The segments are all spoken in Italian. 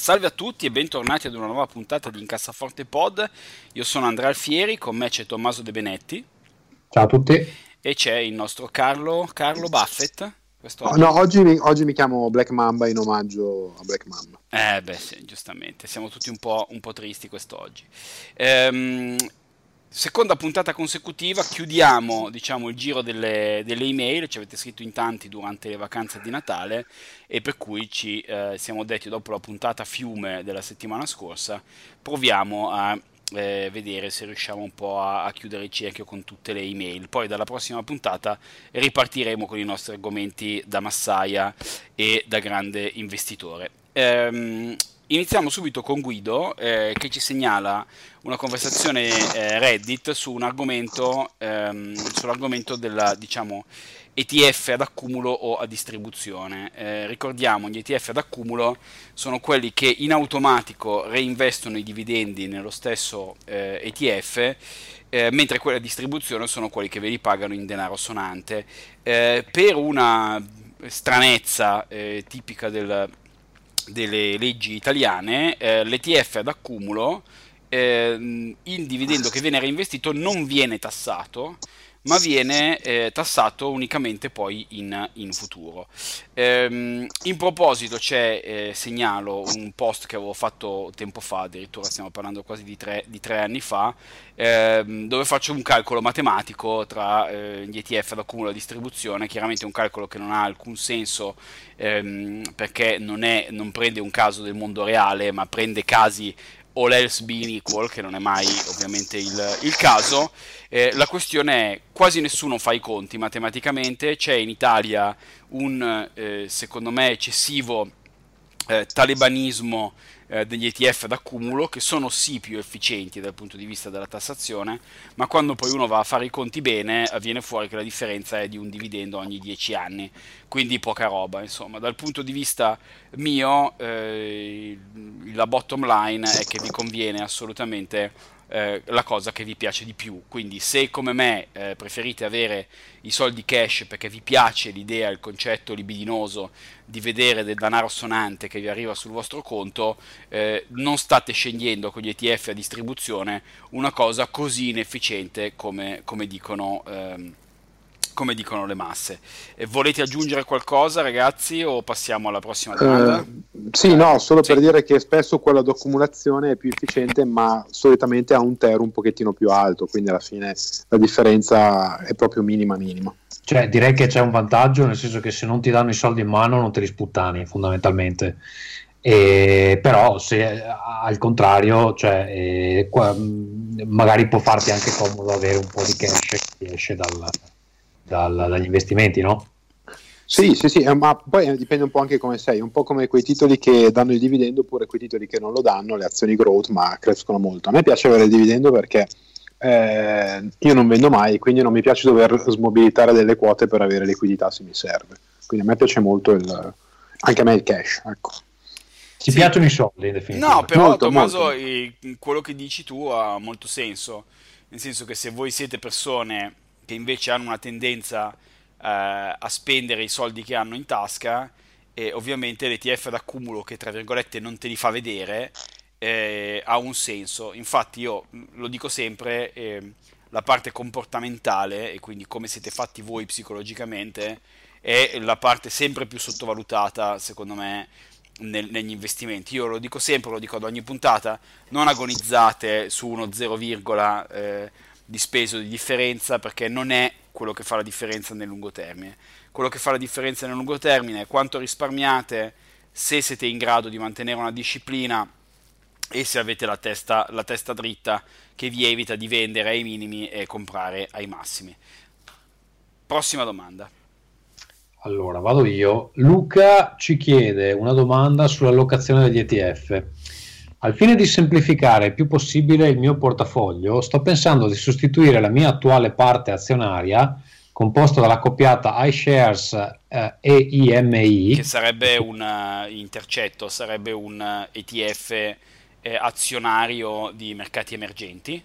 Salve a tutti e bentornati ad una nuova puntata di Incassaforte Pod. Io sono Andrea Alfieri, con me c'è Tommaso De Benetti. Ciao a tutti. E c'è il nostro Carlo, Carlo Buffett. Quest'oggi. No, oggi mi, oggi mi, chiamo Black Mamba in omaggio a Black Mamba. Eh beh sì, giustamente, siamo tutti un po', un po tristi quest'oggi. Ehm, seconda puntata consecutiva, chiudiamo diciamo, il giro delle, delle, email, ci avete scritto in tanti durante le vacanze di Natale e per cui ci eh, siamo detti dopo la puntata fiume della settimana scorsa, proviamo a eh, vedere se riusciamo un po' a, a, chiudere il cerchio con tutte le email. Poi dalla prossima puntata ripartiremo con i nostri argomenti da massaia e da grande investitore. Ehm, Iniziamo subito con Guido eh, che ci segnala una conversazione eh, Reddit su un argomento, ehm, sull'argomento della diciamo, ETF ad accumulo o a distribuzione. Eh, ricordiamo, gli ETF ad accumulo sono quelli che in automatico reinvestono i dividendi nello stesso ETF, eh, eh, mentre quelli a distribuzione sono quelli che ve li pagano in denaro sonante. Eh, per una stranezza tipica del delle leggi italiane, eh, l'ETF ad accumulo, eh, il dividendo che viene reinvestito non viene tassato, ma viene eh, tassato unicamente poi in, in futuro. Ehm, in proposito c'è, eh, segnalo, un post che avevo fatto tempo fa, addirittura stiamo parlando quasi di tre, di tre anni fa, ehm, dove faccio un calcolo matematico tra eh, gli ETF ad accumulo e distribuzione, chiaramente un calcolo che non ha alcun senso ehm, perché non, è, non prende un caso del mondo reale, ma prende casi all else being equal, che non è mai ovviamente il, il caso. Eh, la questione è quasi nessuno fa i conti matematicamente, c'è in Italia un eh, secondo me eccessivo eh, talibanismo eh, degli ETF d'accumulo che sono sì più efficienti dal punto di vista della tassazione, ma quando poi uno va a fare i conti bene viene fuori che la differenza è di un dividendo ogni 10 anni, quindi poca roba, insomma. Dal punto di vista mio eh, la bottom line è che vi conviene assolutamente eh, la cosa che vi piace di più. Quindi se come me eh, preferite avere i soldi cash perché vi piace l'idea, il concetto libidinoso di vedere del denaro sonante che vi arriva sul vostro conto, eh, non state scegliendo con gli ETF a distribuzione una cosa così inefficiente come, come dicono ehm, come dicono le masse. E volete aggiungere qualcosa, ragazzi, o passiamo alla prossima domanda? Uh, sì, no, solo sì. per dire che spesso quella d'accumulazione è più efficiente, ma solitamente ha un TER un pochettino più alto, quindi alla fine la differenza è proprio minima minima. Cioè, direi che c'è un vantaggio, nel senso che se non ti danno i soldi in mano non te li sputtani, fondamentalmente. E, però se al contrario cioè, eh, qua, magari può farti anche comodo avere un po' di cash che esce dal, dal, dagli investimenti, no? Sì, sì, sì, eh, ma poi dipende un po' anche come sei, un po' come quei titoli che danno il dividendo oppure quei titoli che non lo danno, le azioni growth, ma crescono molto. A me piace avere il dividendo perché eh, io non vendo mai, quindi non mi piace dover smobilitare delle quote per avere liquidità se mi serve. Quindi a me piace molto il, anche a me il cash, ecco. Ci sì. piacciono i soldi, in definitiva. No, però molto, Tommaso, molto. quello che dici tu ha molto senso, nel senso che se voi siete persone che invece hanno una tendenza eh, a spendere i soldi che hanno in tasca e ovviamente l'ETF d'accumulo che tra virgolette non te li fa vedere eh, ha un senso. Infatti io lo dico sempre, eh, la parte comportamentale e quindi come siete fatti voi psicologicamente è la parte sempre più sottovalutata secondo me nel, negli investimenti. Io lo dico sempre, lo dico ad ogni puntata, non agonizzate su uno 0, eh, di speso di differenza perché non è quello che fa la differenza nel lungo termine. Quello che fa la differenza nel lungo termine è quanto risparmiate se siete in grado di mantenere una disciplina e se avete la testa, la testa dritta che vi evita di vendere ai minimi e comprare ai massimi. Prossima domanda. Allora, vado io. Luca ci chiede una domanda sull'allocazione degli ETF. Al fine di semplificare il più possibile il mio portafoglio, sto pensando di sostituire la mia attuale parte azionaria, composta dalla coppiata iShares eh, e IMI, che sarebbe un uh, intercetto, sarebbe un ETF eh, azionario di mercati emergenti.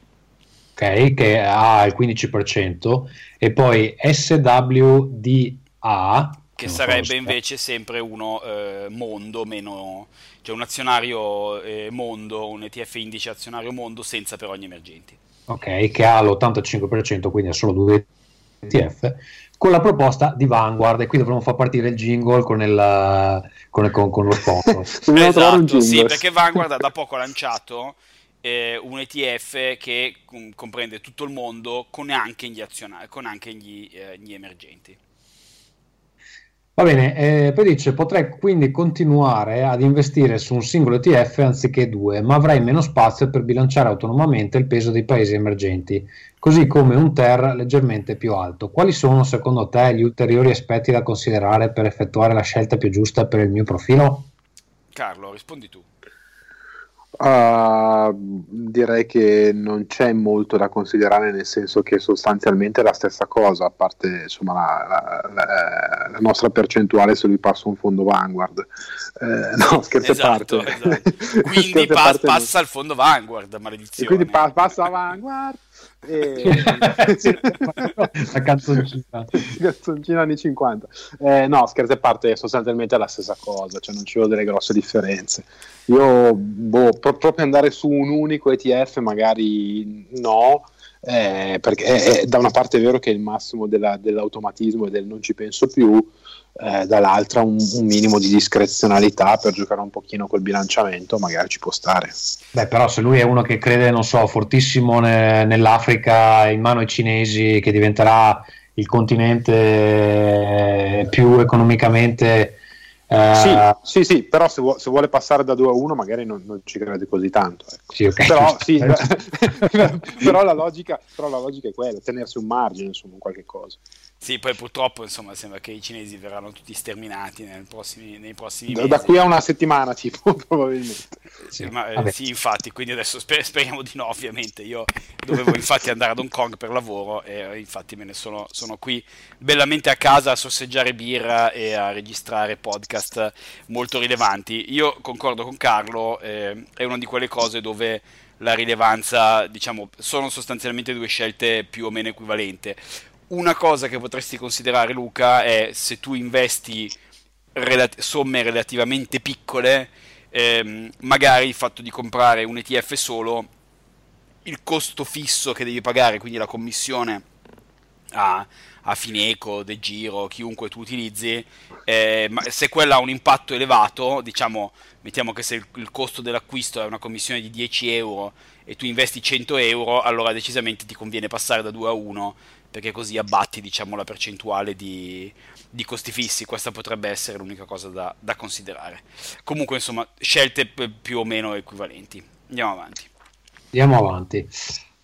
Ok, che ha il 15%, e poi SWD a che sarebbe invece sempre uno eh, mondo meno cioè un azionario eh, mondo un ETF indice azionario mondo senza per ogni emergenti. Ok che ha l'85% quindi ha solo due ETF con la proposta di Vanguard e qui dovremmo far partire il jingle con, il, con, con, con lo sponsor. Esatto sì perché Vanguard ha da poco lanciato eh, un ETF che com- comprende tutto il mondo con anche gli, azionari, con anche gli, eh, gli emergenti Va bene, eh, poi dice potrei quindi continuare ad investire su un singolo ETF anziché due, ma avrei meno spazio per bilanciare autonomamente il peso dei paesi emergenti, così come un TER leggermente più alto. Quali sono secondo te gli ulteriori aspetti da considerare per effettuare la scelta più giusta per il mio profilo? Carlo, rispondi tu. Uh, direi che non c'è molto da considerare, nel senso che sostanzialmente è la stessa cosa, a parte insomma, la, la, la, la nostra percentuale se lui passa un fondo Vanguard. Eh, no, scherzo esatto, a parte. Esatto. Quindi pa- parte passa il fondo Vanguard, maledizione. E quindi pa- passa Vanguard. E... la canzoncina. Canzoncina anni 50 eh, no scherzi a parte sostanzialmente è la stessa cosa cioè non ci sono delle grosse differenze. Io boh, pro- proprio andare su un unico ETF magari no eh, perché è, è, da una parte è vero che è il massimo della, dell'automatismo e del non ci penso più eh, dall'altra un, un, minimo di discrezionalità per giocare un pochino col bilanciamento magari ci può stare. Beh, però se lui è uno che crede, non so, fortissimo ne, nell'Africa in mano ai cinesi, che diventerà il continente più economicamente... Eh... Sì, sì, sì, però se, vu- se, vuole passare da 2 a 1 magari non, non ci crede così tanto. Ecco. Sì, okay, però, sì, però, la logica, però la logica è quella, tenersi un margine, insomma, in qualche cosa. Sì, poi purtroppo insomma sembra che i cinesi verranno tutti sterminati prossimi, nei prossimi da, mesi. Da qui a una settimana tipo probabilmente. Sì, ma, eh, sì, infatti, quindi adesso sper- speriamo di no ovviamente. Io dovevo infatti andare ad Hong Kong per lavoro e infatti me ne sono, sono qui bellamente a casa a sorseggiare birra e a registrare podcast molto rilevanti. Io concordo con Carlo, eh, è una di quelle cose dove la rilevanza, diciamo, sono sostanzialmente due scelte più o meno equivalenti una cosa che potresti considerare, Luca, è se tu investi relat- somme relativamente piccole, ehm, magari il fatto di comprare un ETF solo, il costo fisso che devi pagare, quindi la commissione a, a Fineco, De Giro, chiunque tu utilizzi, eh, se quella ha un impatto elevato, diciamo, mettiamo che se il, il costo dell'acquisto è una commissione di 10 euro e tu investi 100 euro, allora decisamente ti conviene passare da 2 a 1 perché così abbatti diciamo, la percentuale di, di, costi fissi. Questa potrebbe essere l'unica cosa da, da, considerare. Comunque, insomma, scelte più o meno equivalenti. Andiamo avanti. Andiamo avanti.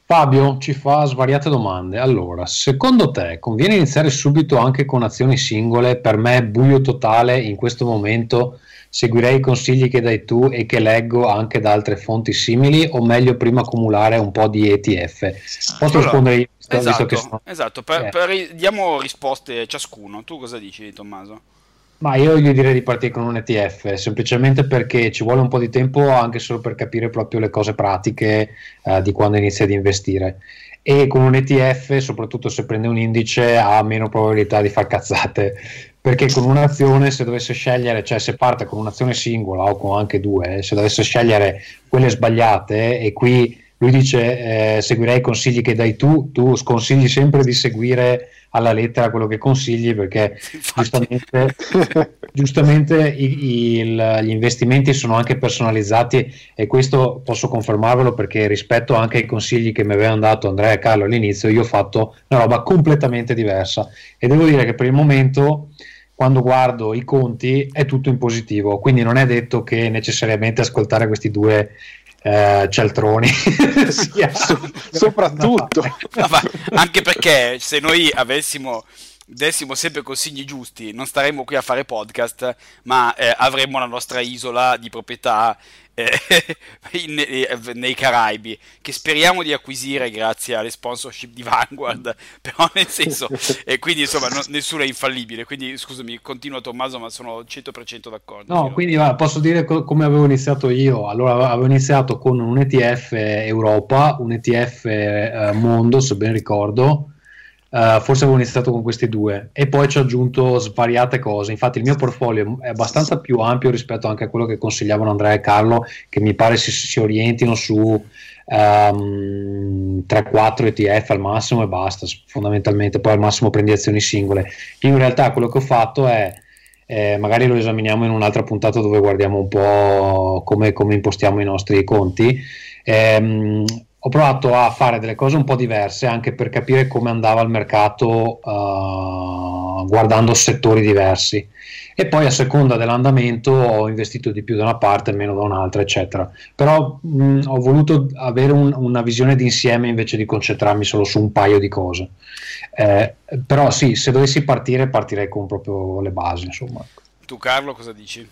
Fabio ci fa svariate domande. Allora, secondo te conviene iniziare subito anche con azioni singole? Per me buio totale in questo momento. Seguirei i consigli che dai tu e che leggo anche da altre fonti simili o meglio prima accumulare un po' di ETF? Posso allora, rispondere io? Esatto, sono... esatto. Per, eh. per, diamo risposte ciascuno. Tu cosa dici, Tommaso? Ma io gli direi di partire con un ETF, semplicemente perché ci vuole un po' di tempo anche solo per capire proprio le cose pratiche eh, di quando inizia ad investire. E con un ETF, soprattutto se prende un indice, ha meno probabilità di far cazzate. Perché con un'azione, se dovesse scegliere, cioè se parte con un'azione singola o con anche due, se dovesse scegliere quelle sbagliate, e qui lui dice eh, seguirei i consigli che dai tu, tu sconsigli sempre di seguire alla lettera quello che consigli perché giustamente, giustamente i, il, gli investimenti sono anche personalizzati e questo posso confermarvelo perché rispetto anche ai consigli che mi avevano dato Andrea e Carlo all'inizio io ho fatto una roba completamente diversa. E devo dire che per il momento quando guardo i conti è tutto in positivo, quindi non è detto che necessariamente ascoltare questi due eh, cialtroni. Sia, soprattutto. No, anche perché se noi avessimo dessimo sempre consigli giusti, non staremmo qui a fare podcast, ma eh, avremmo la nostra isola di proprietà eh, in, eh, nei Caraibi, che speriamo di acquisire grazie alle sponsorship di Vanguard, però nel senso, e quindi insomma no, nessuno è infallibile, quindi scusami, continuo Tommaso, ma sono 100% d'accordo. No, quindi va, posso dire co- come avevo iniziato io, allora avevo iniziato con un ETF Europa, un ETF eh, Mondo, se ben ricordo, Uh, forse avevo iniziato con questi due e poi ci ho aggiunto svariate cose. Infatti, il mio portfolio è abbastanza più ampio rispetto anche a quello che consigliavano Andrea e Carlo, che mi pare si, si orientino su um, 3-4 ETF al massimo e basta. Fondamentalmente, poi al massimo prendi azioni singole. In realtà quello che ho fatto è. Eh, magari lo esaminiamo in un'altra puntata dove guardiamo un po' come, come impostiamo i nostri conti. Eh, ho provato a fare delle cose un po' diverse anche per capire come andava il mercato uh, guardando settori diversi. E poi a seconda dell'andamento ho investito di più da una parte e meno da un'altra eccetera. Però mh, ho voluto avere un, una visione d'insieme invece di concentrarmi solo su un paio di cose. Eh, però sì se dovessi partire partirei con proprio le basi insomma. Tu Carlo cosa dici?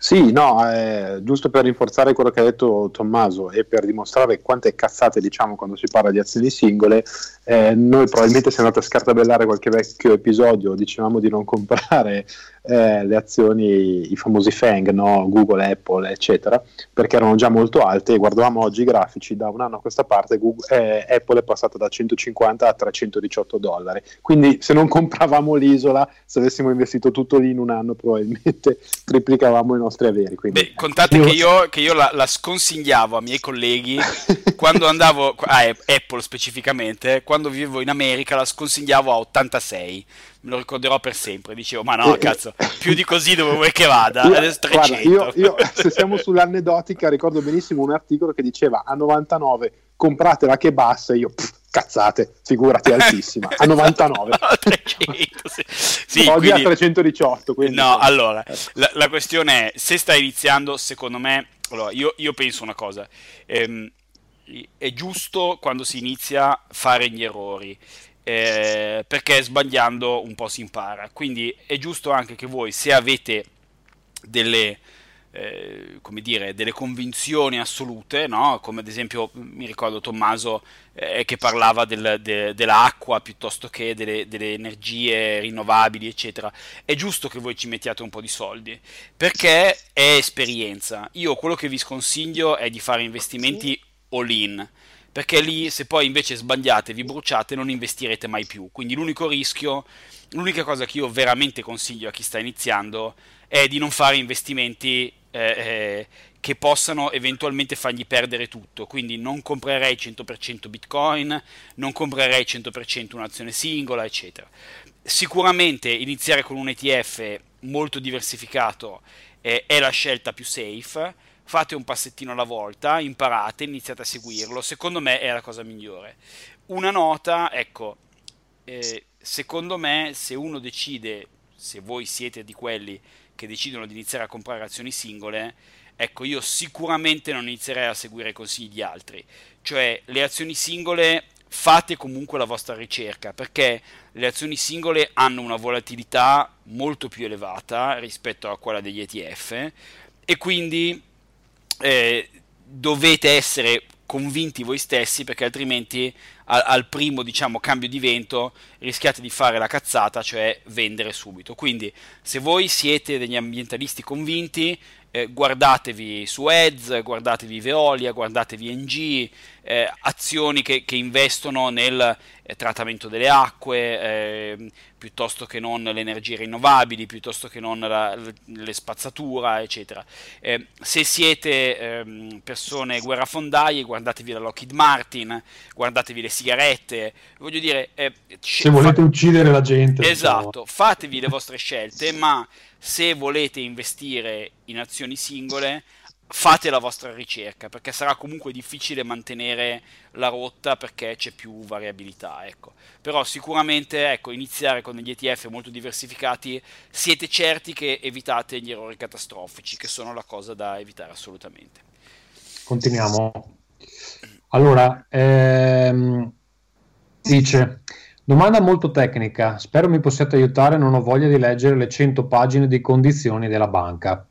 Sì, no, eh, giusto per rinforzare quello che ha detto Tommaso e per dimostrare quante cazzate diciamo quando si parla di azioni singole, eh, noi probabilmente siamo andati a scartabellare qualche vecchio episodio, dicevamo di non comprare eh, le azioni, i famosi FANG, no? Google, Apple, eccetera, perché erano già molto alte e guardavamo oggi i grafici, da un anno a questa parte Google, eh, Apple è passata da 150 a 318 dollari, quindi se non compravamo l'isola, se avessimo investito tutto lì in un anno probabilmente triplicavamo i nostri averi. Quindi... Beh, contate io... che io, che io la, la, sconsigliavo a miei colleghi quando andavo, a Apple specificamente, quando vivevo in America la sconsigliavo a 86 me lo ricorderò per sempre. Dicevo, ma no, cazzo, più di così dove vuoi che vada? Adesso 300. Guarda, io, io, se siamo sull'aneddotica, ricordo benissimo un articolo che diceva a 99 compratela che bassa. Io, pff, cazzate, figurati, altissima. A 99. 300, sì. sì Oggi quindi... a 318. Quindi... No, allora, la, la, questione è, se stai iniziando, secondo me, allora, io, io penso una cosa. Ehm, è giusto quando si inizia fare gli errori eh, perché sbagliando un po' si impara. Quindi è giusto anche che voi, se avete delle, eh, come dire, delle convinzioni assolute, no? come ad esempio mi ricordo Tommaso eh, che parlava del, de, dell'acqua piuttosto che delle, delle, energie rinnovabili, eccetera, è giusto che voi ci mettiate un po' di soldi perché è esperienza. Io quello che vi sconsiglio è di fare investimenti all in perché lì se poi invece sbagliate, vi bruciate, non investirete mai più. Quindi l'unico rischio, l'unica cosa che io veramente consiglio a chi sta iniziando è di non fare investimenti eh, eh, che possano eventualmente fargli perdere tutto. Quindi non comprerei 100% Bitcoin, non comprerei 100% un'azione singola, eccetera. Sicuramente iniziare con un ETF molto diversificato eh, è la scelta più safe fate un passettino alla volta, imparate, iniziate a seguirlo, secondo me è la cosa migliore. Una nota, ecco, eh, secondo me se uno decide, se voi siete di quelli che decidono di iniziare a comprare azioni singole, ecco, io sicuramente non inizierei a seguire i consigli di altri, cioè le azioni singole fate comunque la vostra ricerca perché le azioni singole hanno una volatilità molto più elevata rispetto a quella degli ETF e quindi eh, dovete essere convinti voi stessi perché altrimenti al, al, primo diciamo cambio di vento rischiate di fare la cazzata cioè vendere subito. Quindi se voi siete degli ambientalisti convinti eh, guardatevi su Eds, guardatevi Veolia, guardatevi NG, eh, azioni che, che, investono nel eh, trattamento delle acque, ehm, piuttosto che non le energie rinnovabili, piuttosto che non la, le spazzatura, eccetera. Eh, se siete ehm, persone guerrafondaie, guardatevi la Lockheed Martin, guardatevi le sigarette, voglio dire... Eh, se volete fa- uccidere la gente. Esatto, diciamo. fatevi le vostre scelte, ma se volete investire in azioni singole, fate la vostra ricerca perché sarà comunque difficile mantenere la rotta perché c'è più variabilità ecco. però sicuramente ecco, iniziare con degli ETF molto diversificati siete certi che evitate gli errori catastrofici che sono la cosa da evitare assolutamente continuiamo allora ehm, dice Domanda molto tecnica, spero mi possiate aiutare, non ho voglia di leggere le 100 pagine di condizioni della banca.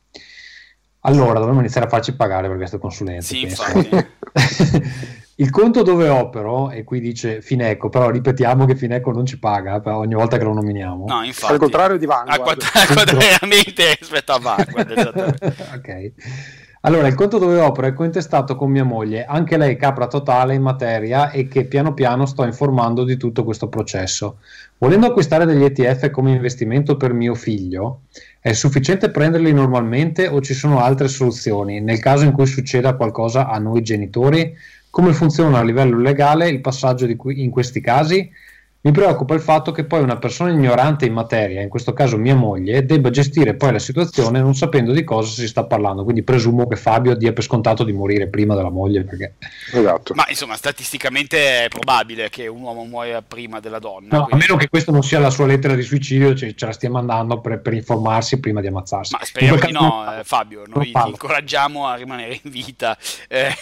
Allora, dovremmo iniziare a farci pagare per queste consulenze. Sì. Il conto dove opero, e qui dice Fineco, però ripetiamo che Fineco non ci paga ogni volta che lo nominiamo. No, infatti. Al contrario di Vanguard. Al contrario rispetto a Vanguard, ok. Allora, il conto dove opero è cointestato con mia moglie, anche lei capra totale in materia e che piano piano sto informando di tutto questo processo. Volendo acquistare degli ETF come investimento per mio figlio, è sufficiente prenderli normalmente o ci sono altre soluzioni nel caso in cui succeda qualcosa a noi genitori? Come funziona a livello legale il passaggio cui, in questi casi? Mi preoccupa il fatto che poi una persona ignorante in materia, in questo caso mia moglie, debba gestire poi la situazione non sapendo di cosa si sta parlando. Quindi presumo che Fabio dia per scontato di morire prima della moglie. Perché... Esatto. Ma insomma, statisticamente è probabile che un uomo muoia prima della donna. No, quindi... A meno che questa non sia la sua lettera di suicidio, cioè, ce la stia mandando per, per, informarsi prima di ammazzarsi. Ma speriamo di no, eh, Fabio. Noi ti incoraggiamo a rimanere in vita. Eh,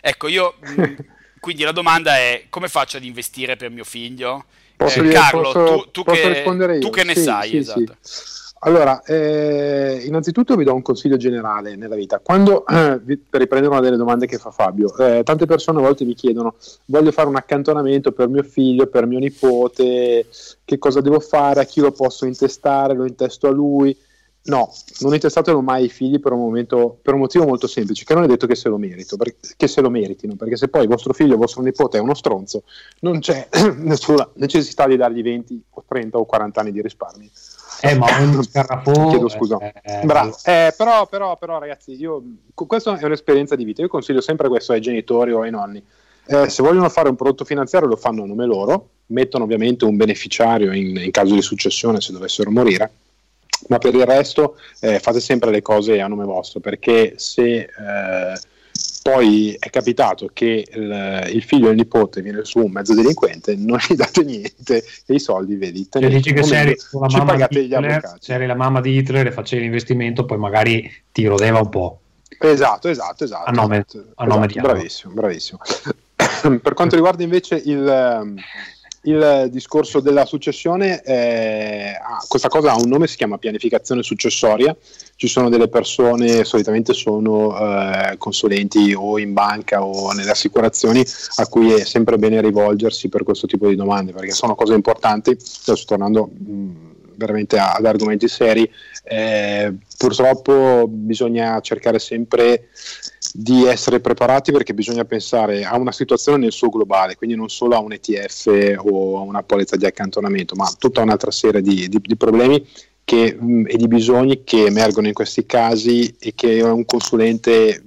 ecco, io. quindi la domanda è: come faccio ad investire per mio figlio? Posso, eh, Carlo, posso, tu, tu, posso che, rispondere io? tu che ne sì, sai, sì, esatto. Sì. Allora, eh, innanzitutto vi do un consiglio generale nella vita. Quando, eh, per riprendere una delle domande che fa Fabio, eh, tante persone a volte mi chiedono, voglio fare un accantonamento per mio figlio, per mio nipote, che cosa devo fare, a chi lo posso intestare, lo intesto a lui. No, non intestatelo mai ai figli per un, momento, per un, motivo molto semplice, che non è detto che se lo, merito, perché, che se lo meritino, perché se poi vostro figlio, vostro nipote è uno stronzo, non c'è nessuna necessità di dargli 20 o 30 o 40 anni di risparmio. Eh, ma uno scarafone. Chiedo scusa. Eh, Bravo. Eh, però, però, però, ragazzi, io, questa è un'esperienza di vita. Io consiglio sempre questo ai genitori o ai nonni. Eh, se vogliono fare un prodotto finanziario, lo fanno a nome loro, mettono ovviamente un beneficiario in, in caso di successione se dovessero morire ma per il resto eh, fate sempre le cose a nome vostro perché se eh, poi è capitato che il, il, figlio e il nipote viene su un mezzo delinquente non gli date niente e i soldi vedi cioè, dici che se eri, la mamma di Hitler, se eri la mamma di Hitler e facevi l'investimento poi magari ti rodeva un po' esatto esatto esatto. A nome, esatto, a nome esatto, bravissimo bravissimo. Per quanto riguarda invece il il discorso della successione, eh, questa cosa ha un nome, si chiama pianificazione successoria. Ci sono delle persone, solitamente sono eh, consulenti o in banca o nelle assicurazioni, a cui è sempre bene rivolgersi per questo tipo di domande, perché sono cose importanti. Adesso tornando mh, veramente ad argomenti seri, eh, purtroppo bisogna cercare sempre di essere preparati perché bisogna pensare a una situazione nel suo globale, quindi non solo a un ETF o a una polizza di accantonamento, ma tutta un'altra serie di, di, di problemi che, mh, e di bisogni che emergono in questi casi e che un consulente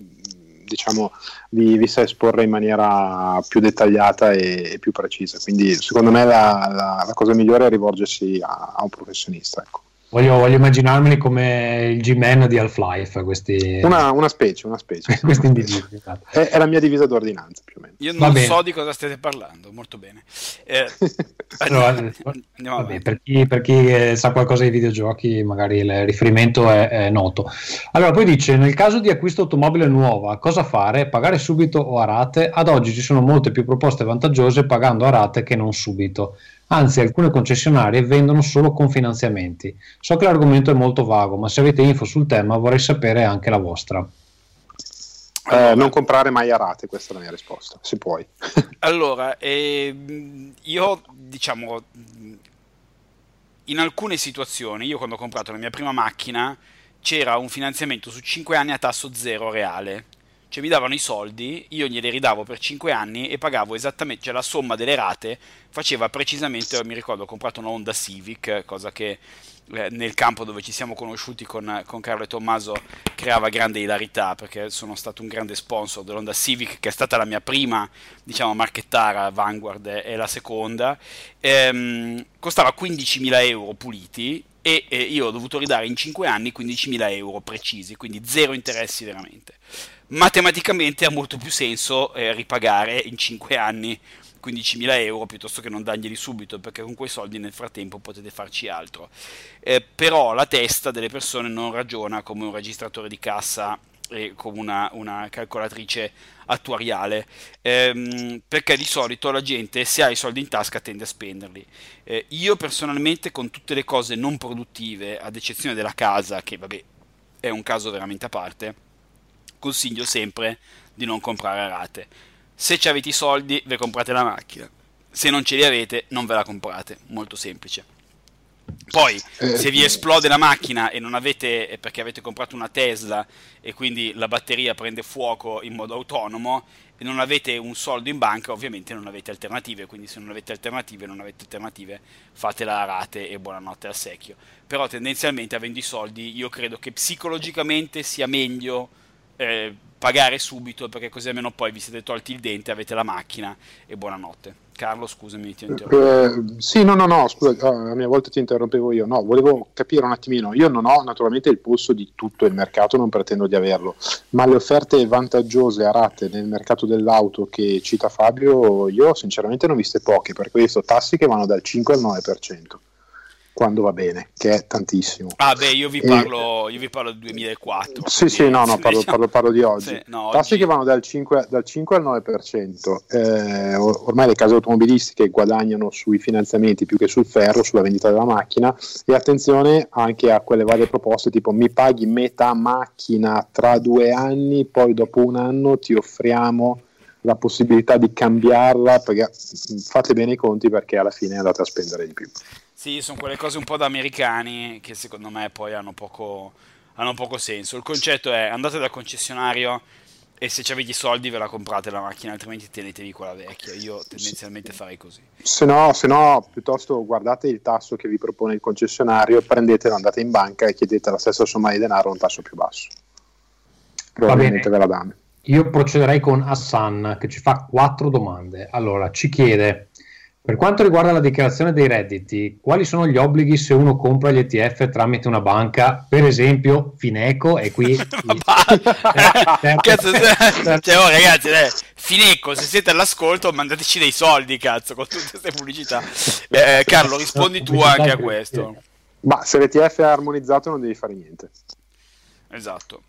diciamo, vi, vi, sa esporre in maniera più dettagliata e, e più precisa. Quindi secondo me la, la, la, cosa migliore è rivolgersi a, a un professionista. Ecco. Voglio, voglio, immaginarmeli come il G-Man di Half-Life. Questi... Una, una specie, una specie. questi esatto. è, è, la mia divisa d'ordinanza più o meno. Io non so di cosa state parlando, molto bene. Eh, andiamo, andiamo vabbè, per chi, per chi eh, sa qualcosa di videogiochi, magari il riferimento è, è, noto. Allora, poi dice: nel caso di acquisto automobile nuova, cosa fare? Pagare subito o a rate? Ad oggi ci sono molte più proposte vantaggiose pagando a rate che non subito. Anzi, alcune concessionarie vendono solo con finanziamenti. So che l'argomento è molto vago, ma se avete info sul tema vorrei sapere anche la vostra. Eh, non comprare mai a rate, questa è la mia risposta, se puoi. allora, eh, io diciamo, in alcune situazioni, io quando ho comprato la mia prima macchina, c'era un finanziamento su 5 anni a tasso zero reale cioè mi davano i soldi, io glieli ridavo per 5 anni e pagavo esattamente, cioè la somma delle rate faceva precisamente, mi ricordo ho comprato una Honda Civic, cosa che eh, nel campo dove ci siamo conosciuti con, con, Carlo e Tommaso creava grande ilarità perché sono stato un grande sponsor dell'Honda Civic che è stata la mia prima diciamo marchettara Vanguard e la seconda. Ehm, costava 15.000 euro puliti e io ho dovuto ridare in 5 anni 15.000 euro precisi quindi zero interessi veramente matematicamente ha molto più senso eh, ripagare in 5 anni 15.000 euro piuttosto che non darglieli subito perché con quei soldi nel frattempo potete farci altro eh, però la testa delle persone non ragiona come un registratore di cassa e come una, una calcolatrice attuariale, ehm, perché di solito la gente se ha i soldi in tasca tende a spenderli. Eh, io personalmente con tutte le cose non produttive, ad eccezione della casa, che vabbè è un caso veramente a parte, consiglio sempre di non comprare a rate. Se ci avete i soldi, ve comprate la macchina. Se non ce li avete, non ve la comprate. Molto semplice. Poi, eh, se vi esplode la macchina e non avete, perché avete comprato una Tesla e quindi la batteria prende fuoco in modo autonomo e non avete un soldo in banca, ovviamente non avete alternative. Quindi, se non avete alternative, non avete alternative, fatela a rate e buonanotte al secchio. Però, tendenzialmente, avendo i soldi, io credo che psicologicamente sia meglio eh, pagare subito perché così almeno poi vi siete tolti il dente, avete la macchina e buonanotte. Carlo, scusami, ti eh, Sì, no, no, no, scusa, ah, a mia volta ti interrompevo io. No, volevo capire un attimino. Io non ho naturalmente il polso di tutto il mercato, non pretendo di averlo, ma le offerte vantaggiose a rate nel mercato dell'auto che cita Fabio, io sinceramente ne ho viste poche, perché ho visto tassi che vanno dal 5 al 9% quando va bene, che è tantissimo. Ah, beh, io vi parlo, e... io vi parlo del 2004. Sì, sì, no, no, parlo, parlo, parlo di oggi. Sì, no, Tassi oggi... che vanno dal 5, dal 5 al 9%. Eh, ormai le case automobilistiche guadagnano sui finanziamenti più che sul ferro, sulla vendita della macchina. E attenzione anche a quelle varie proposte, tipo mi paghi metà macchina tra due anni, poi dopo un anno ti offriamo la possibilità di cambiarla, perché fate bene i conti perché alla fine andate a spendere di più. Sì, sono quelle cose un po' da americani che secondo me poi hanno poco, hanno poco senso. Il concetto è andate dal concessionario e se avete i soldi ve la comprate la macchina, altrimenti tenetevi quella vecchia. Io tendenzialmente farei così. Se no, se no, piuttosto guardate il tasso che vi propone il concessionario, prendetelo, andate in banca e chiedete la stessa somma di denaro a un tasso più basso. Probabilmente ve la danno. Io procederei con Hassan che ci fa quattro domande. Allora, ci chiede per quanto riguarda la dichiarazione dei redditi, quali sono gli obblighi se uno compra gli ETF tramite una banca, per esempio Fineco? E qui. cazzo, cioè, oh, ragazzi, eh, Fineco, se siete all'ascolto, mandateci dei soldi, cazzo, con tutte queste pubblicità. Eh, Carlo, rispondi tu anche a questo. Ma se l'ETF è armonizzato, non devi fare niente. Esatto.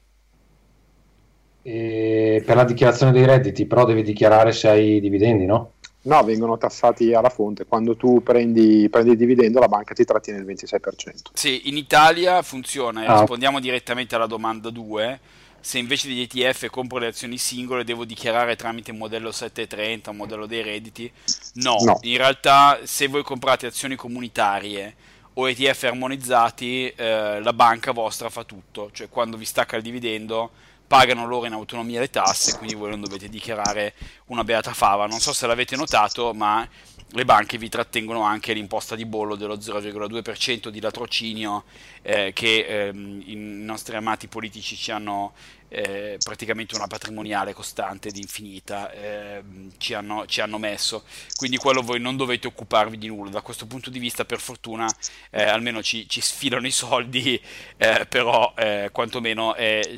E per la dichiarazione dei redditi, però devi dichiarare se hai dividendi, no? No, vengono tassati alla fonte. Quando tu prendi, prendi, il dividendo, la banca ti trattiene il 26%. Sì, in Italia funziona. Ah. Rispondiamo direttamente alla domanda 2. Se invece degli ETF compro le azioni singole, devo dichiarare tramite un modello 730, un modello dei redditi? No. no. In realtà, se voi comprate azioni comunitarie o ETF armonizzati, eh, la banca vostra fa tutto. Cioè, quando vi stacca il dividendo pagano loro in autonomia le tasse, quindi voi non dovete dichiarare una beata fava. Non so se l'avete notato, ma le banche vi trattengono anche l'imposta di bollo dello 0,2% di latrocinio eh, che ehm, i nostri amati politici ci hanno eh, praticamente una patrimoniale costante ed infinita eh, ci, hanno, ci, hanno, messo quindi quello voi non dovete occuparvi di nulla da questo punto di vista per fortuna eh, almeno ci, ci, sfilano i soldi eh, però eh, quantomeno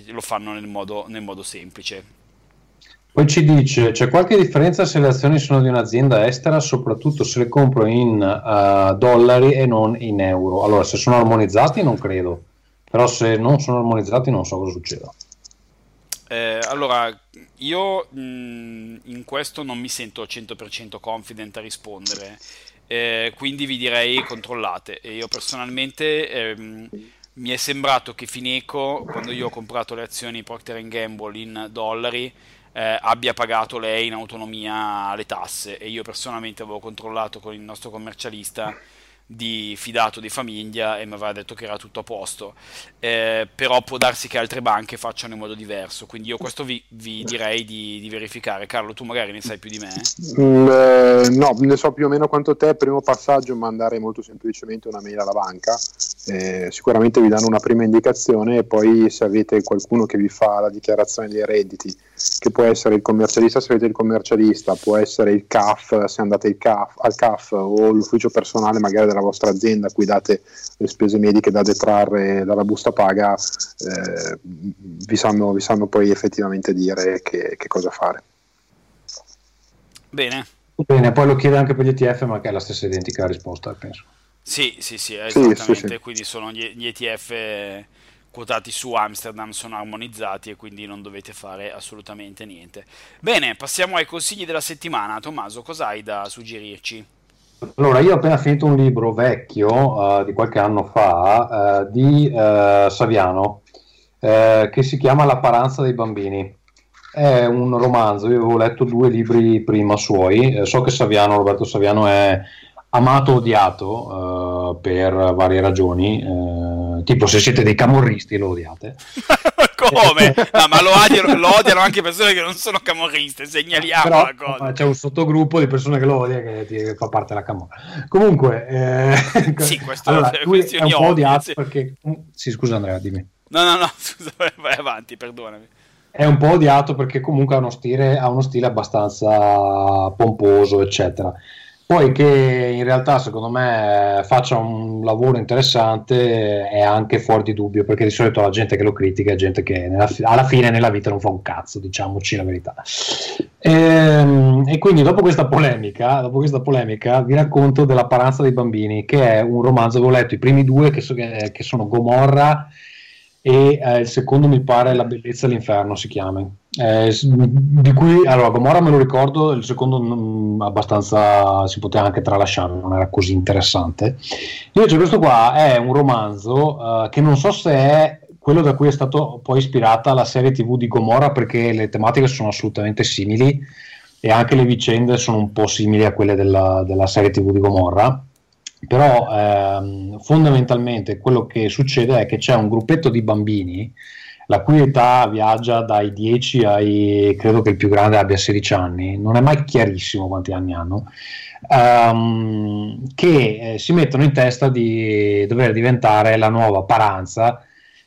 lo fanno nel modo, nel modo semplice poi ci dice, c'è qualche differenza se le azioni sono di un'azienda estera, soprattutto se le compro in uh, dollari e non in euro? Allora, se sono armonizzati non credo, però se non sono armonizzati non so cosa succeda. Eh, allora, io mh, mm, in questo non mi sento 100% confident a rispondere, eh, quindi vi direi controllate. E io personalmente ehm, mi è sembrato che Fineco, quando io ho comprato le azioni Procter Gamble in dollari, eh, abbia pagato lei in autonomia le tasse e io personalmente avevo controllato con il nostro commercialista di fidato di famiglia e mi aveva detto che era tutto a posto. Eh, però può darsi che altre banche facciano in modo diverso quindi io questo vi, vi direi di, di, verificare. Carlo tu magari ne sai più di me? Mm, eh, no ne so più o meno quanto te. Primo passaggio mandare molto semplicemente una mail alla banca. Eh, sicuramente vi danno una prima indicazione e poi se avete qualcuno che vi fa la dichiarazione dei redditi che può essere il commercialista se avete il commercialista può essere il CAF se andate CAF, al CAF o l'ufficio personale magari della vostra azienda a cui date le spese mediche da detrarre dalla busta paga, eh, vi, sanno, vi, sanno, poi effettivamente dire che, che cosa fare. Bene. Bene, poi lo chiede anche per gli ETF, ma che è la stessa identica risposta, penso. Sì, sì, sì, esattamente. Sì, sì, sì. Quindi sono gli, gli ETF quotati su Amsterdam sono armonizzati e quindi non dovete fare assolutamente niente. Bene, passiamo ai consigli della settimana. Tommaso, cosa hai da suggerirci? Allora, io ho appena finito un libro vecchio uh, di qualche anno fa uh, di uh, Saviano che si chiama La paranza dei bambini. È un romanzo, io avevo letto due libri prima suoi. so che Saviano, Roberto Saviano, è amato odiato per varie ragioni. tipo, se siete dei camorristi, lo odiate. Come? No, ma lo odiano, lo odiano, anche persone che non sono camorriste, segnaliamo Però, la cosa. C'è un sottogruppo di persone che lo odiano che, che fa parte della camorra. Comunque, eh, sì, questo allora, è un po' odiato sì. perché... Sì, scusa Andrea, dimmi. No, no, no, scusa, vai avanti, perdonami. È un po' odiato perché comunque ha uno stile, ha uno stile abbastanza pomposo, eccetera. Poi che in realtà secondo me faccia un lavoro interessante è anche fuori di dubbio, perché di solito la gente che lo critica è gente che nella, alla fine nella vita non fa un cazzo, diciamoci la verità. E, ehm, e, quindi dopo questa polemica, dopo questa polemica vi racconto della Paranza dei bambini, che è un romanzo, avevo letto i primi due che, so, che sono Gomorra e eh, il secondo mi pare La bellezza all'inferno si chiama. Eh, di cui allora Gomorra me lo ricordo, il secondo non, abbastanza si poteva anche tralasciare, non era così interessante. Invece questo qua è un romanzo uh, che non so se è quello da cui è stato poi ispirata la serie TV di Gomorra perché le tematiche sono assolutamente simili e anche le vicende sono un po' simili a quelle della, della serie TV di Gomorra però ehm, fondamentalmente quello che succede è che c'è un gruppetto di bambini la cui età viaggia dai 10 ai credo che il più grande abbia 16 anni, non è mai chiarissimo quanti anni hanno, um, che eh, si mettono in testa di dover diventare la nuova Paranza,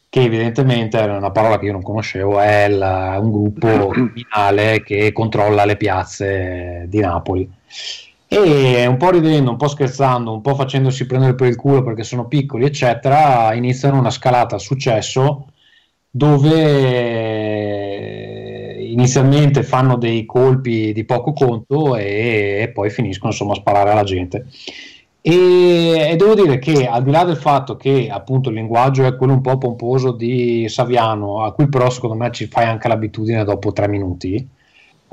che evidentemente è una parola che io non conoscevo, è la, un gruppo criminale che controlla le piazze di Napoli e un po' ridendo, un po' scherzando, un po' facendosi prendere per il culo perché sono piccoli, eccetera, iniziano una scalata a successo dove inizialmente fanno dei colpi di poco conto e, e poi finiscono insomma a sparare alla gente. E, e, devo dire che al di là del fatto che appunto il linguaggio è quello un po' pomposo di Saviano, a cui però secondo me ci fai anche l'abitudine dopo tre minuti,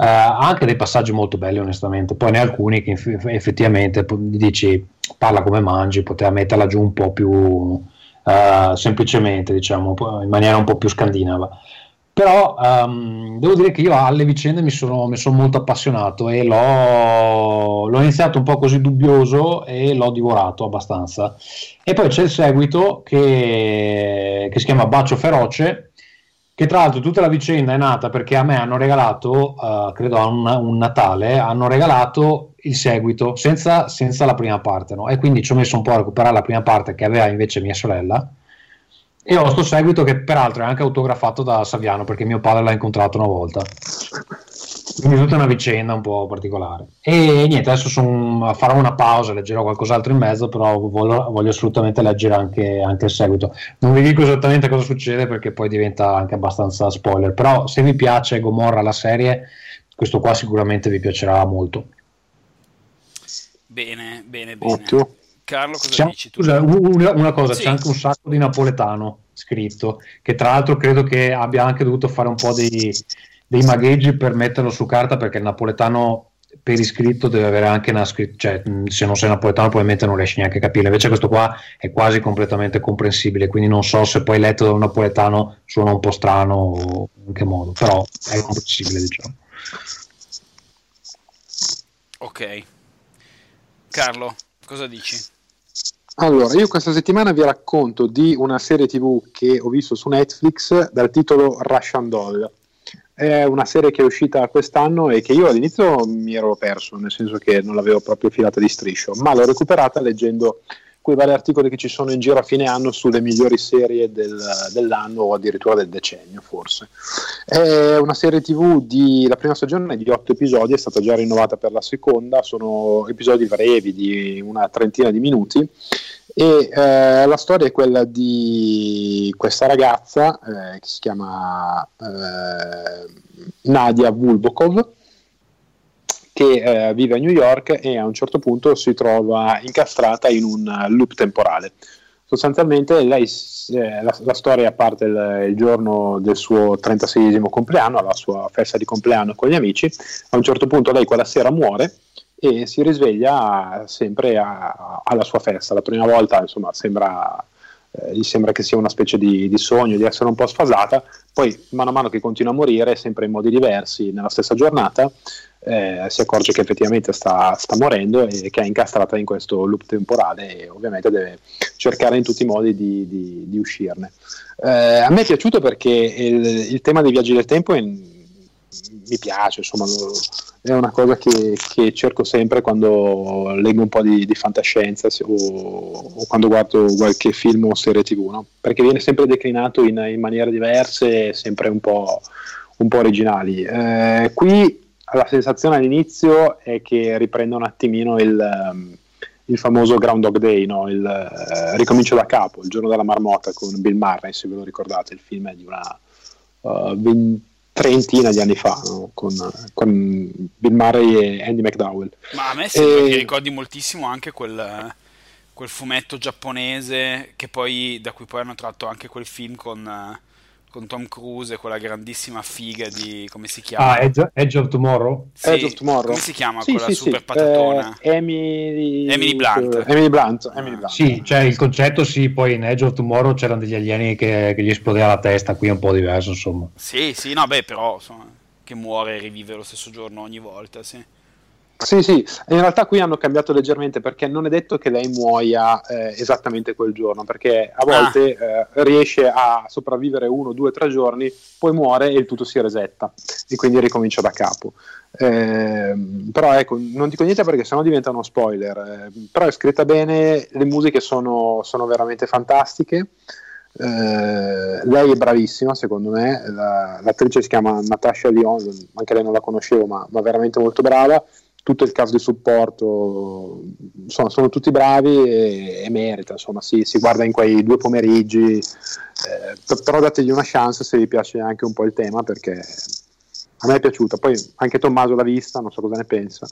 Uh, anche dei passaggi molto belli onestamente, poi ne alcuni che effettivamente dici parla come mangi, poteva metterla giù un po' più uh, semplicemente, diciamo, in maniera un po' più scandinava. Però um, devo dire che io alle vicende mi sono, mi sono molto appassionato e l'ho, l'ho, iniziato un po' così dubbioso e l'ho divorato abbastanza. E poi c'è il seguito che, che si chiama Bacio Feroce, che tra l'altro tutta la vicenda è nata perché a me hanno regalato, uh, credo a un, un, Natale, hanno regalato il seguito senza, senza la prima parte, no? e quindi ci ho messo un po' a recuperare la prima parte che aveva invece mia sorella, e ho sto seguito che peraltro è anche autografato da Saviano perché mio padre l'ha incontrato una volta. Quindi tutta una vicenda un po' particolare. E niente, adesso son, farò una pausa, leggerò qualcos'altro in mezzo, però voglio, voglio assolutamente leggere anche, anche, il seguito. Non vi dico esattamente cosa succede perché poi diventa anche abbastanza spoiler, però se vi piace Gomorra la serie, questo qua sicuramente vi piacerà molto. Bene, bene, bene. Ottimo. Carlo, cosa c'è, dici tu? Scusa, una, cosa, sì. c'è anche un sacco di napoletano scritto, che tra l'altro credo che abbia anche dovuto fare un po' dei, dei magheggi per metterlo su carta perché il napoletano per iscritto deve avere anche una scrittura, cioè se non sei napoletano probabilmente non riesci neanche a capire, invece questo qua è quasi completamente comprensibile, quindi non so se poi letto da un napoletano suona un po' strano o in che modo, però è comprensibile diciamo. Ok. Carlo, cosa dici? Allora, io questa settimana vi racconto di una serie tv che ho visto su Netflix dal titolo Russian Doll è una serie che è uscita quest'anno e che io all'inizio mi ero perso, nel senso che non l'avevo proprio filata di striscio, ma l'ho recuperata leggendo quei vari articoli che ci sono in giro a fine anno sulle migliori serie del, dell'anno o addirittura del decennio forse. È una serie tv di, la prima stagione di otto episodi, è stata già rinnovata per la seconda, sono episodi brevi di una trentina di minuti e eh, la storia è quella di questa ragazza eh, che si chiama eh, Nadia Vulbokov che eh, vive a New York e a un certo punto si trova incastrata in un loop temporale. Sostanzialmente lei, eh, la, la, storia parte il, il, giorno del suo 36esimo compleanno, la sua festa di compleanno con gli amici, a un certo punto lei quella sera muore e si risveglia sempre a, a, alla sua festa, la prima volta insomma sembra eh, gli sembra che sia una specie di, di, sogno, di essere un po' sfasata, poi mano a mano che continua a morire, sempre in modi diversi, nella stessa giornata, eh, si accorge che effettivamente sta, sta, morendo e che è incastrata in questo loop temporale e ovviamente deve cercare in tutti i modi di, di, di uscirne. Eh, a me è piaciuto perché il, il, tema dei viaggi del tempo è, mi piace, insomma, lo, è una cosa che, che, cerco sempre quando leggo un po' di, di fantascienza o, o, quando guardo qualche film o serie tv, no? perché viene sempre declinato in, in maniere diverse, sempre un po', un po originali. Eh, qui la sensazione all'inizio è che riprenda un attimino il, il famoso Groundhog Day, no? il eh, ricomincio da capo, il giorno della marmotta con Bill Murray, se ve lo ricordate, il film è di una uh, trentina di anni fa no? con, con, Bill Murray e Andy McDowell. Ma a me sembra e... che ricordi moltissimo anche quel, quel, fumetto giapponese poi, da cui poi hanno tratto anche quel film con con Tom Cruise e quella grandissima figa di come si chiama? Ah, Edge, Edge of Tomorrow? Sì, Edge of Tomorrow. Come si chiama sì, quella sì, super sì. patatona? Eh, Emily... Emily Blunt. Emily Blunt. Emily Blunt. Sì, cioè il concetto sì, poi in Edge of Tomorrow c'erano degli alieni che, che gli esplodeva la testa, qui è un po' diverso insomma. Sì, sì, no, beh, però insomma, che muore e rivive lo stesso giorno ogni volta, sì. Sì, sì, in realtà qui hanno cambiato leggermente perché non è detto che lei muoia eh, esattamente quel giorno, perché a volte ah. eh, riesce a sopravvivere uno, due, tre giorni, poi muore e il tutto si resetta e quindi ricomincia da capo. Eh, però ecco, non dico niente perché sennò diventa uno spoiler, eh, però è scritta bene, le musiche sono, sono veramente fantastiche. Uh, lei è bravissima secondo me, la, l'attrice si chiama Natasha Lyon, anche lei non la conoscevo ma, ma veramente molto brava tutto il caso di supporto, insomma, sono tutti bravi e, e merita, insomma, si, si, guarda in quei due pomeriggi, eh, però dategli una chance se vi piace anche un po' il tema perché a me è piaciuta, poi anche Tommaso l'ha vista, non so cosa ne pensa.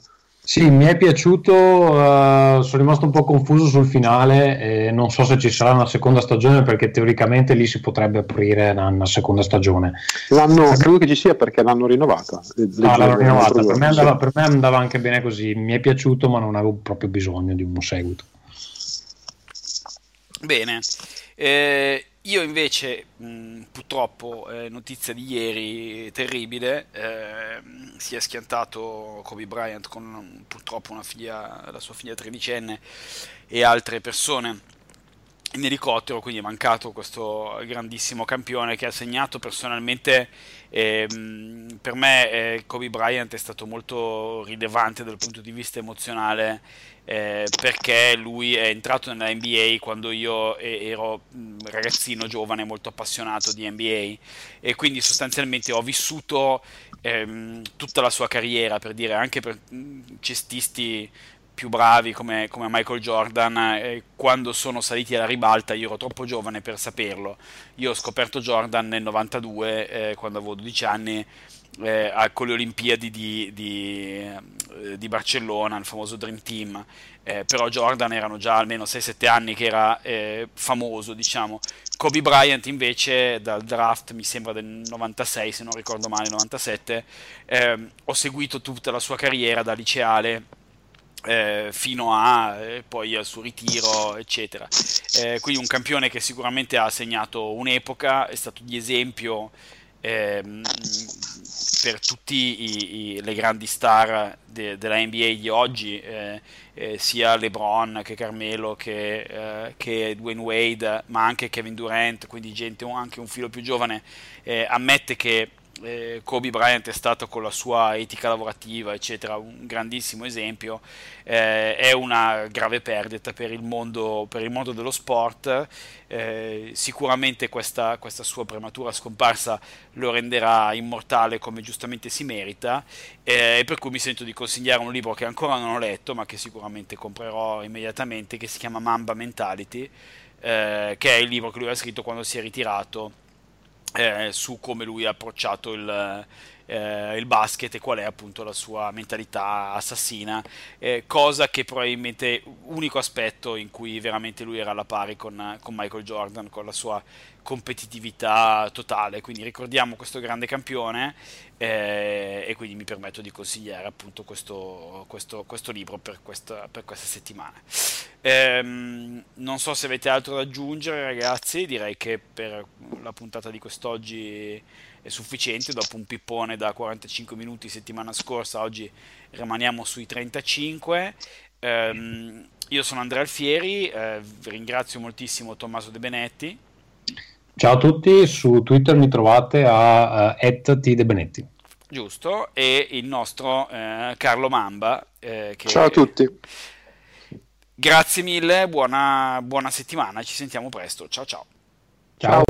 Sì, mi è piaciuto, uh, sono rimasto un po' confuso sul finale e non so se ci sarà una seconda stagione perché teoricamente lì si potrebbe aprire una, una seconda stagione. L'hanno, credo che ci sia perché l'hanno rinnovata. Ah, l'hanno rinnovata, per me, andava, per me andava anche bene così, mi è piaciuto ma non avevo proprio bisogno di uno seguito. Bene, eh, io invece, mh, purtroppo, eh, notizia di ieri terribile, eh, si è schiantato Kobe Bryant con purtroppo figlia, la sua figlia tredicenne e altre persone in elicottero, quindi è mancato questo grandissimo campione che ha segnato personalmente eh, per me eh, Kobe Bryant è stato molto rilevante dal punto di vista emozionale eh, perché lui è entrato nella NBA quando io ero ragazzino giovane molto appassionato di NBA e quindi sostanzialmente ho vissuto ehm, tutta la sua carriera per dire anche per cestisti più bravi come, come Michael Jordan, eh, quando sono saliti alla ribalta io ero troppo giovane per saperlo. Io ho scoperto Jordan nel 92, eh, quando avevo 12 anni, eh, con le Olimpiadi di, di, eh, di, Barcellona, il famoso Dream Team. Eh, però Jordan erano già almeno 6-7 anni che era eh, famoso, diciamo. Kobe Bryant invece dal draft, mi sembra del 96, se non ricordo male, 97, ehm, ho seguito tutta la sua carriera da liceale eh, fino a eh, poi al suo ritiro, eccetera. Eh, quindi un campione che sicuramente ha segnato un'epoca, è stato di esempio ehm, per tutte le grandi star de, della NBA di oggi, eh, eh, sia LeBron che Carmelo che, eh, che, Dwayne Wade, ma anche Kevin Durant, quindi gente anche un filo più giovane, ammette che eh, Kobe Bryant è stato con la sua etica lavorativa, eccetera, un grandissimo esempio, eh, è una grave perdita per il mondo, per il mondo dello sport, eh, sicuramente questa, questa, sua prematura scomparsa lo renderà immortale come giustamente si merita. Eh, e per cui mi sento di consigliare un libro che ancora non ho letto ma che sicuramente comprerò immediatamente, che si chiama Mamba Mentality, eh, che è il libro che lui ha scritto quando si è ritirato eh, su come lui ha approcciato il, eh, il basket e qual è appunto la sua mentalità assassina, eh, cosa che probabilmente unico aspetto in cui veramente lui era alla pari con, con Michael Jordan, con la sua competitività totale, quindi ricordiamo questo grande campione eh, e quindi mi permetto di consigliare appunto questo, questo, questo libro per questa, per questa settimana. Ehm, non so se avete altro da aggiungere ragazzi, direi che per la puntata di quest'oggi è sufficiente, dopo un pippone da 45 minuti settimana scorsa, oggi rimaniamo sui 35. Ehm, io sono Andrea Alfieri, eh, ringrazio moltissimo Tommaso De Benetti. Ciao a tutti, su Twitter mi trovate a uh, @tdebenetti. Giusto, e il nostro eh, Carlo Mamba. Eh, che... Ciao a tutti. Grazie mille, buona, buona settimana, ci sentiamo presto. Ciao ciao. Ciao.